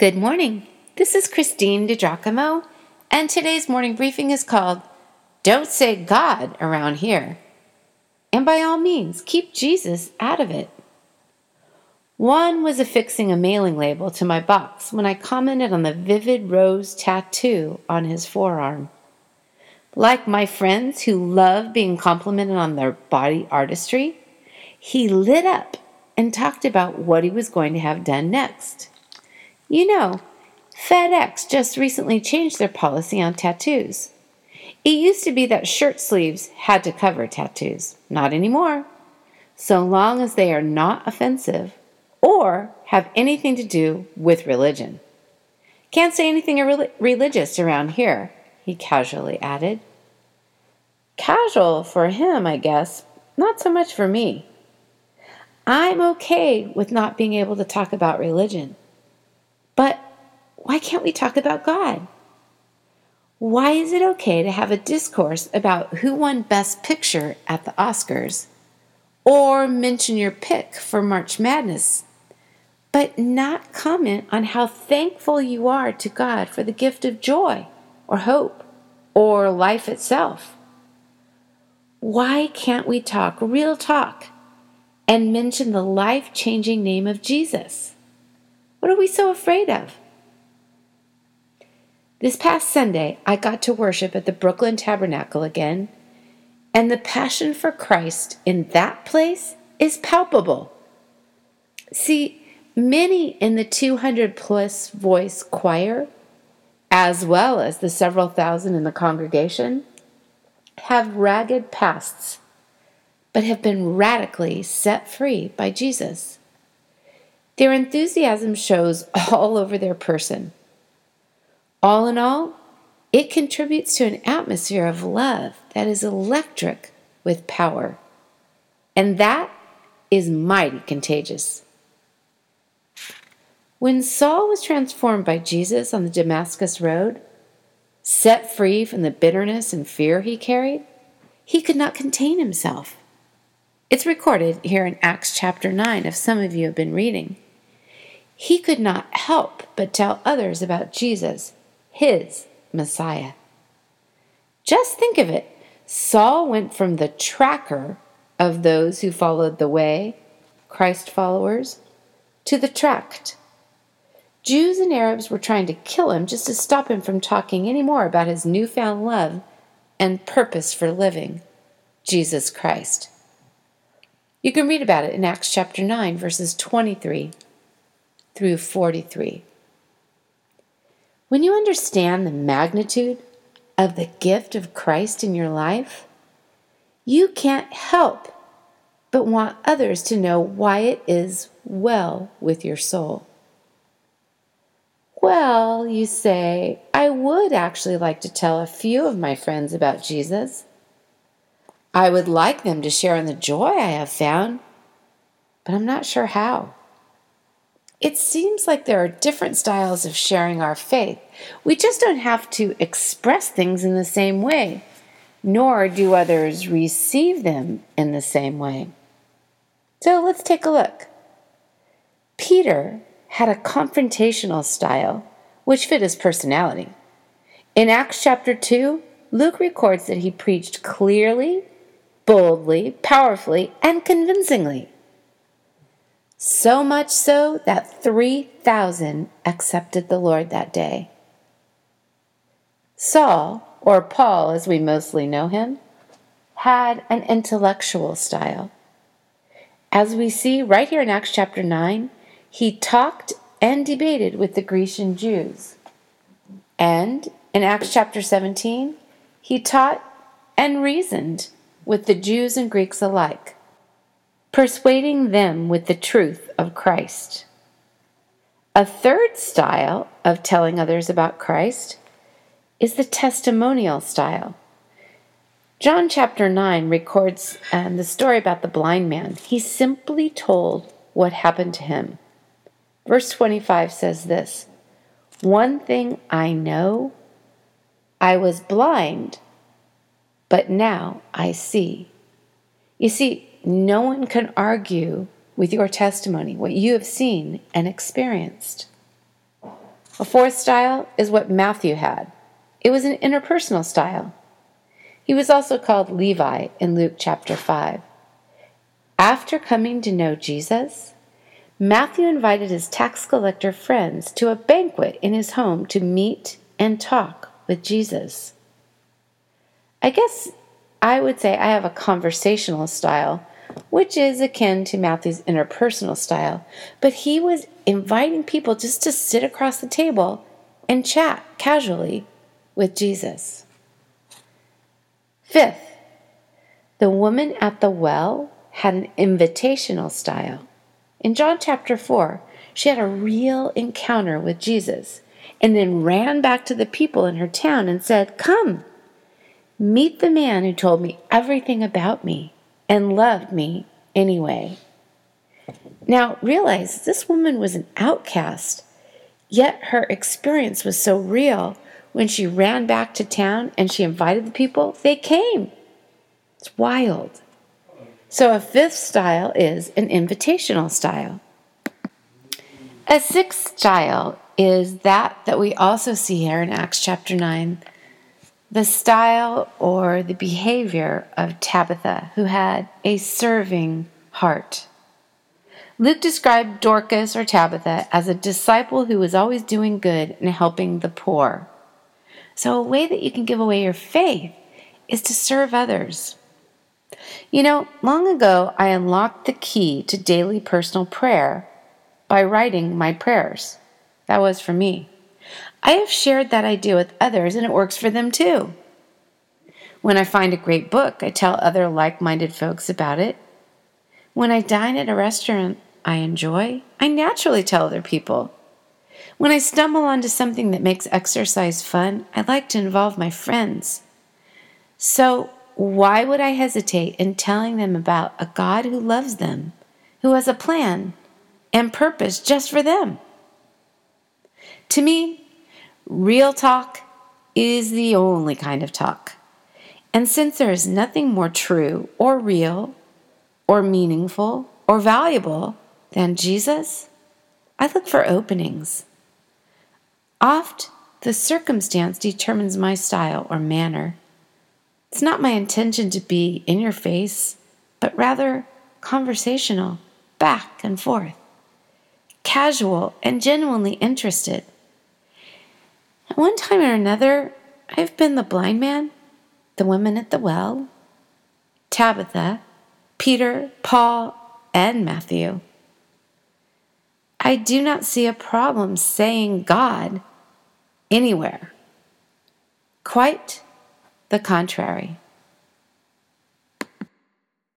Good morning. This is Christine DiGiacomo, and today's morning briefing is called Don't Say God Around Here. And by all means, keep Jesus out of it. Juan was affixing a mailing label to my box when I commented on the vivid rose tattoo on his forearm. Like my friends who love being complimented on their body artistry, he lit up and talked about what he was going to have done next. You know, FedEx just recently changed their policy on tattoos. It used to be that shirt sleeves had to cover tattoos. Not anymore. So long as they are not offensive or have anything to do with religion. Can't say anything re- religious around here, he casually added. Casual for him, I guess, not so much for me. I'm okay with not being able to talk about religion. Can't we talk about God? Why is it okay to have a discourse about who won Best Picture at the Oscars or mention your pick for March Madness, but not comment on how thankful you are to God for the gift of joy or hope or life itself? Why can't we talk real talk and mention the life changing name of Jesus? What are we so afraid of? This past Sunday, I got to worship at the Brooklyn Tabernacle again, and the passion for Christ in that place is palpable. See, many in the 200 plus voice choir, as well as the several thousand in the congregation, have ragged pasts, but have been radically set free by Jesus. Their enthusiasm shows all over their person. All in all, it contributes to an atmosphere of love that is electric with power. And that is mighty contagious. When Saul was transformed by Jesus on the Damascus Road, set free from the bitterness and fear he carried, he could not contain himself. It's recorded here in Acts chapter 9, if some of you have been reading he could not help but tell others about Jesus, his Messiah. Just think of it. Saul went from the tracker of those who followed the way, Christ followers, to the tracked. Jews and Arabs were trying to kill him just to stop him from talking any more about his newfound love and purpose for living, Jesus Christ. You can read about it in Acts chapter 9, verses 23 through 43. When you understand the magnitude of the gift of Christ in your life, you can't help but want others to know why it is well with your soul. Well, you say, I would actually like to tell a few of my friends about Jesus. I would like them to share in the joy I have found, but I'm not sure how. It seems like there are different styles of sharing our faith. We just don't have to express things in the same way, nor do others receive them in the same way. So let's take a look. Peter had a confrontational style which fit his personality. In Acts chapter 2, Luke records that he preached clearly, boldly, powerfully, and convincingly. So much so that 3,000 accepted the Lord that day. Saul, or Paul as we mostly know him, had an intellectual style. As we see right here in Acts chapter 9, he talked and debated with the Grecian Jews. And in Acts chapter 17, he taught and reasoned with the Jews and Greeks alike persuading them with the truth of Christ. A third style of telling others about Christ is the testimonial style. John chapter 9 records um, the story about the blind man. He simply told what happened to him. Verse 25 says this One thing I know, I was blind, but now I see. You see, no one can argue with your testimony, what you have seen and experienced. A fourth style is what Matthew had it was an interpersonal style. He was also called Levi in Luke chapter 5. After coming to know Jesus, Matthew invited his tax collector friends to a banquet in his home to meet and talk with Jesus. I guess I would say I have a conversational style, which is akin to Matthew's interpersonal style, but he was inviting people just to sit across the table and chat casually with Jesus. Fifth, the woman at the well had an invitational style. In John chapter 4, she had a real encounter with Jesus and then ran back to the people in her town and said, Come, meet the man who told me everything about me and loved me anyway. Now, realize this woman was an outcast, yet her experience was so real. When she ran back to town and she invited the people, they came. It's wild. So, a fifth style is an invitational style. A sixth style is that that we also see here in Acts chapter 9 the style or the behavior of Tabitha, who had a serving heart. Luke described Dorcas or Tabitha as a disciple who was always doing good and helping the poor. So, a way that you can give away your faith is to serve others. You know, long ago I unlocked the key to daily personal prayer by writing my prayers. That was for me. I have shared that idea with others and it works for them too. When I find a great book, I tell other like minded folks about it. When I dine at a restaurant I enjoy, I naturally tell other people. When I stumble onto something that makes exercise fun, I like to involve my friends. So, why would I hesitate in telling them about a God who loves them, who has a plan and purpose just for them? To me, real talk is the only kind of talk. And since there is nothing more true or real or meaningful or valuable than Jesus, I look for openings. Oft, the circumstance determines my style or manner. It's not my intention to be in your face, but rather conversational, back and forth, casual and genuinely interested. At one time or another, I've been the blind man, the woman at the well, Tabitha, Peter, Paul, and Matthew. I do not see a problem saying God anywhere. Quite the contrary.